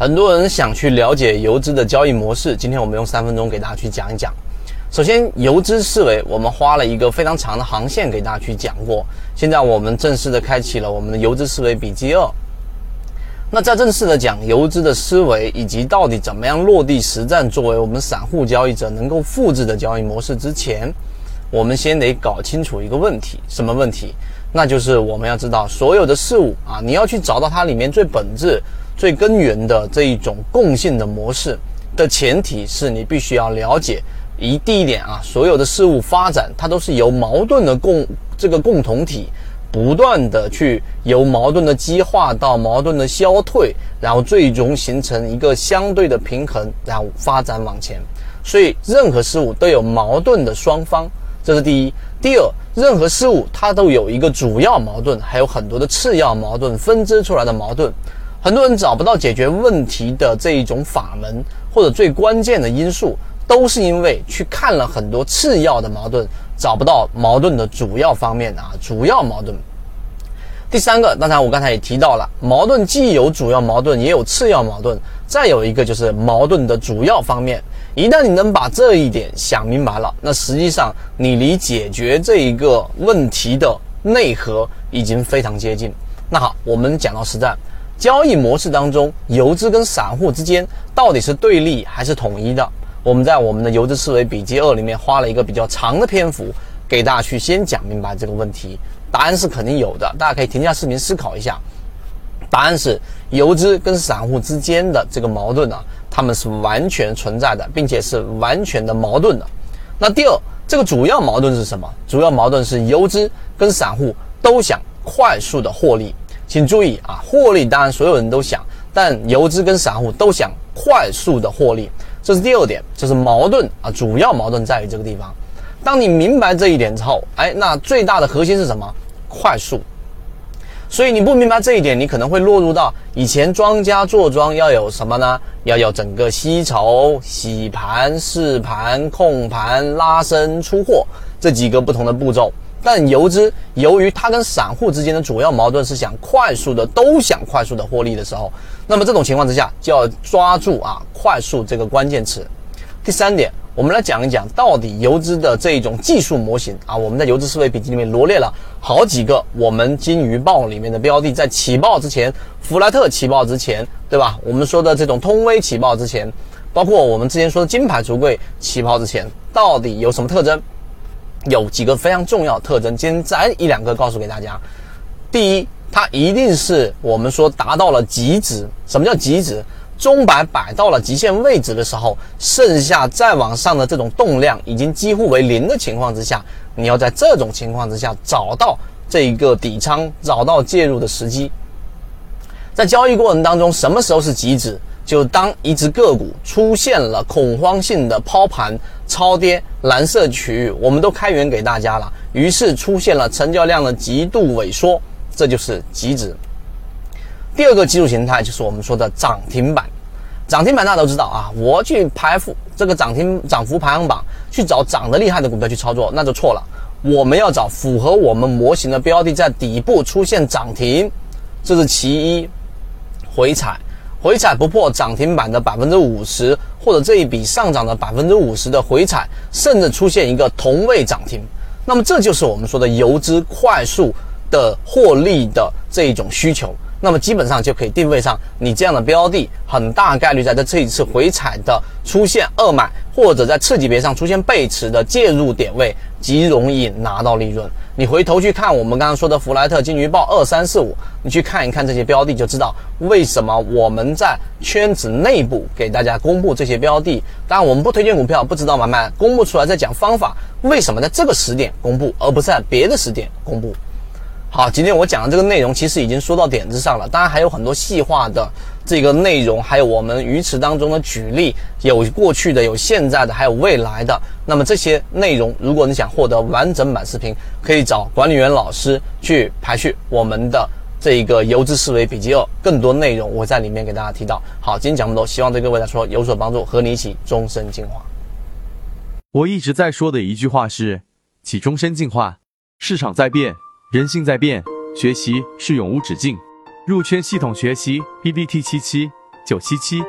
很多人想去了解游资的交易模式，今天我们用三分钟给大家去讲一讲。首先，游资思维，我们花了一个非常长的航线给大家去讲过。现在我们正式的开启了我们的游资思维笔记二。那在正式的讲游资的思维以及到底怎么样落地实战，作为我们散户交易者能够复制的交易模式之前，我们先得搞清楚一个问题，什么问题？那就是我们要知道所有的事物啊，你要去找到它里面最本质。最根源的这一种共性的模式的前提是你必须要了解一第一点啊，所有的事物发展它都是由矛盾的共这个共同体不断的去由矛盾的激化到矛盾的消退，然后最终形成一个相对的平衡，然后发展往前。所以任何事物都有矛盾的双方，这是第一。第二，任何事物它都有一个主要矛盾，还有很多的次要矛盾分支出来的矛盾。很多人找不到解决问题的这一种法门，或者最关键的因素，都是因为去看了很多次要的矛盾，找不到矛盾的主要方面啊，主要矛盾。第三个，当然我刚才也提到了，矛盾既有主要矛盾，也有次要矛盾，再有一个就是矛盾的主要方面。一旦你能把这一点想明白了，那实际上你离解决这一个问题的内核已经非常接近。那好，我们讲到实战。交易模式当中，游资跟散户之间到底是对立还是统一的？我们在我们的游资思维笔记二里面花了一个比较长的篇幅，给大家去先讲明白这个问题。答案是肯定有的，大家可以停下视频思考一下。答案是游资跟散户之间的这个矛盾呢，他们是完全存在的，并且是完全的矛盾的。那第二，这个主要矛盾是什么？主要矛盾是游资跟散户都想快速的获利。请注意啊，获利当然所有人都想，但游资跟散户都想快速的获利，这是第二点，这是矛盾啊，主要矛盾在于这个地方。当你明白这一点之后，哎，那最大的核心是什么？快速。所以你不明白这一点，你可能会落入到以前庄家做庄要有什么呢？要有整个吸筹、洗盘、试盘、控盘、拉升、出货这几个不同的步骤。但游资由于它跟散户之间的主要矛盾是想快速的，都想快速的获利的时候，那么这种情况之下就要抓住啊快速这个关键词。第三点，我们来讲一讲到底游资的这一种技术模型啊，我们在游资思维笔记里面罗列了好几个我们金鱼报里面的标的，在起爆之前，弗莱特起爆之前，对吧？我们说的这种通威起爆之前，包括我们之前说的金牌橱柜起爆之前，到底有什么特征？有几个非常重要特征，今天再一两个告诉给大家。第一，它一定是我们说达到了极值。什么叫极值？钟摆摆到了极限位置的时候，剩下再往上的这种动量已经几乎为零的情况之下，你要在这种情况之下找到这一个底仓，找到介入的时机。在交易过程当中，什么时候是极值？就当一只个股出现了恐慌性的抛盘、超跌、蓝色区域，我们都开源给大家了，于是出现了成交量的极度萎缩，这就是极值。第二个技术形态就是我们说的涨停板。涨停板大家都知道啊，我去排幅这个涨停涨幅排行榜，去找涨得厉害的股票去操作，那就错了。我们要找符合我们模型的标的，在底部出现涨停，这是其一，回踩。回踩不破涨停板的百分之五十，或者这一笔上涨的百分之五十的回踩，甚至出现一个同位涨停，那么这就是我们说的游资快速的获利的这一种需求。那么基本上就可以定位上，你这样的标的很大概率在这一次回踩的出现二买，或者在次级别上出现背驰的介入点位，极容易拿到利润。你回头去看我们刚刚说的弗莱特、金鱼报二三四五，你去看一看这些标的，就知道为什么我们在圈子内部给大家公布这些标的。当然我们不推荐股票，不知道买卖，公布出来再讲方法。为什么在这个时点公布，而不是在别的时点公布？好，今天我讲的这个内容其实已经说到点子上了，当然还有很多细化的这个内容，还有我们鱼池当中的举例，有过去的，有现在的，还有未来的。那么这些内容，如果你想获得完整版视频，可以找管理员老师去排序我们的这一个游资思维笔记二，更多内容我在里面给大家提到。好，今天讲这么多，希望对各位来说有所帮助，和你一起终身进化。我一直在说的一句话是：起终身进化，市场在变。人性在变，学习是永无止境。入圈系统学习 pbt 七七。九七七。